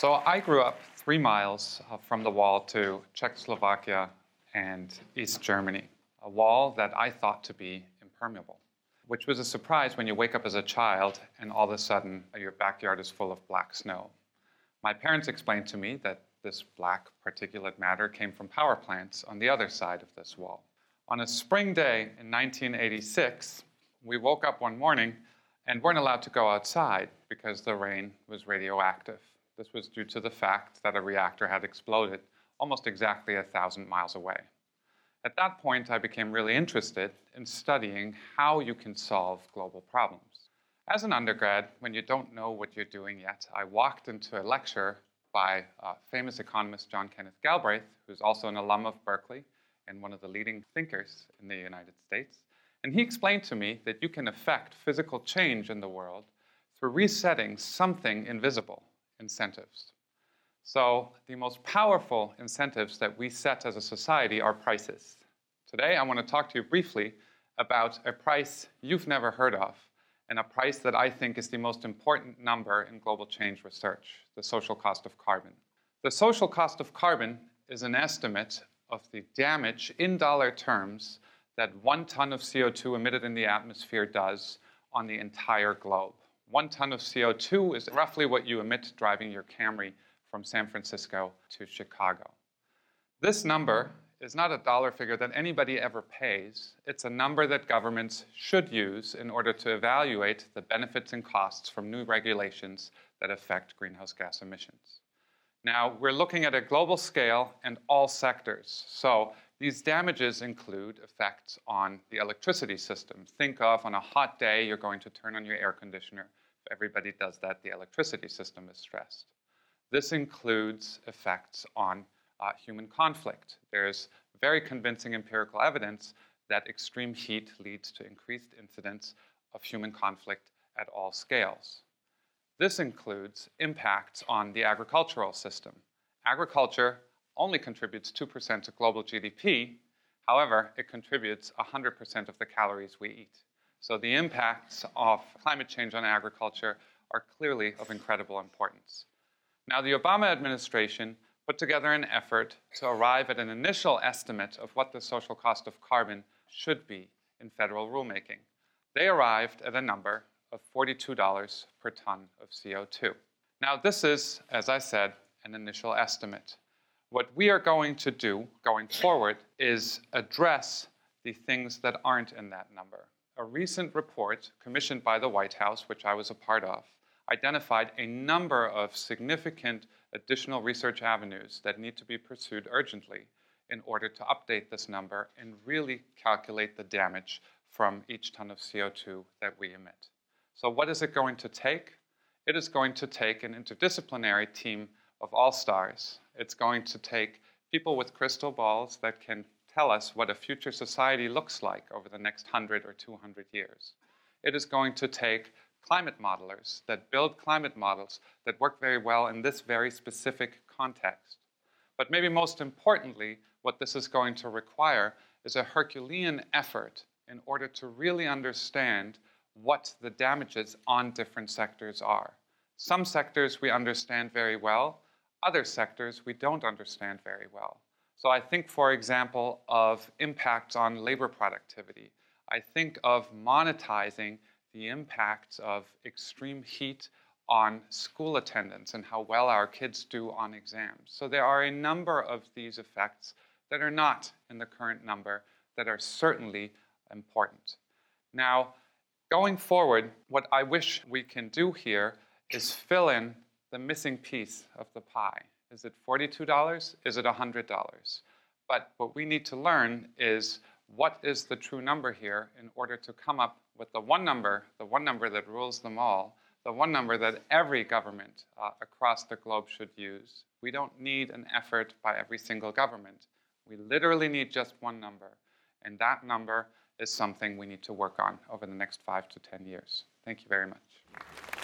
So I grew up three miles uh, from the wall to Czechoslovakia and East Germany, a wall that I thought to be impermeable, which was a surprise when you wake up as a child and all of a sudden your backyard is full of black snow. My parents explained to me that this black particulate matter came from power plants on the other side of this wall. On a spring day in 1986, we woke up one morning and weren't allowed to go outside because the rain was radioactive. This was due to the fact that a reactor had exploded almost exactly a thousand miles away. At that point, I became really interested in studying how you can solve global problems. As an undergrad, when you don't know what you're doing yet, I walked into a lecture by uh, famous economist John Kenneth Galbraith, who's also an alum of Berkeley and one of the leading thinkers in the United States. And he explained to me that you can affect physical change in the world through resetting something invisible, incentives. So the most powerful incentives that we set as a society are prices. Today I want to talk to you briefly about a price you've never heard of and a price that I think is the most important number in global change research, the social cost of carbon. The social cost of carbon is an estimate of the damage in dollar terms that one ton of CO2 emitted in the atmosphere does on the entire globe. One ton of CO2 is roughly what you emit driving your Camry from San Francisco to Chicago. This number is not a dollar figure that anybody ever pays. It's a number that governments should use in order to evaluate the benefits and costs from new regulations that affect greenhouse gas emissions. Now, we're looking at a global scale and all sectors. So these damages include effects on the electricity system. Think of on a hot day, you're going to turn on your air conditioner. If everybody does that, the electricity system is stressed. This includes effects on uh, human conflict. There's very convincing empirical evidence that extreme heat leads to increased incidence of human conflict at all scales. This includes impacts on the agricultural system. Agriculture only contributes 2% to global GDP. However, it contributes 100% of the calories we eat. So the impacts of climate change on agriculture are clearly of incredible importance. Now, the Obama administration put together an effort to arrive at an initial estimate of what the social cost of carbon should be in federal rulemaking. They arrived at a number of $42 per ton of CO2. Now, this is, as I said, an initial estimate. What we are going to do going forward is address the things that aren't in that number. A recent report commissioned by the White House, which I was a part of, identified a number of significant additional research avenues that need to be pursued urgently in order to update this number and really calculate the damage from each ton of CO2 that we emit. So what is it going to take? It is going to take an interdisciplinary team of all-stars. It's going to take people with crystal balls that can tell us what a future society looks like over the next 100 or 200 years. It is going to take climate modelers that build climate models that work very well in this very specific context. But maybe most importantly, what this is going to require is a Herculean effort in order to really understand what the damages on different sectors are. Some sectors we understand very well, other sectors we don't understand very well. So I think, for example, of impacts on labor productivity. I think of monetizing the impacts of extreme heat on school attendance and how well our kids do on exams. So there are a number of these effects that are not in the current number that are certainly important. Now, going forward, what I wish we can do here is fill in the missing piece of the pie. Is it $42? Is it $100? But what we need to learn is what is the true number here in order to come up with the one number, the one number that rules them all, the one number that every government uh, across the globe should use. We don't need an effort by every single government. We literally need just one number. And that number is something we need to work on over the next five to 10 years. Thank you very much.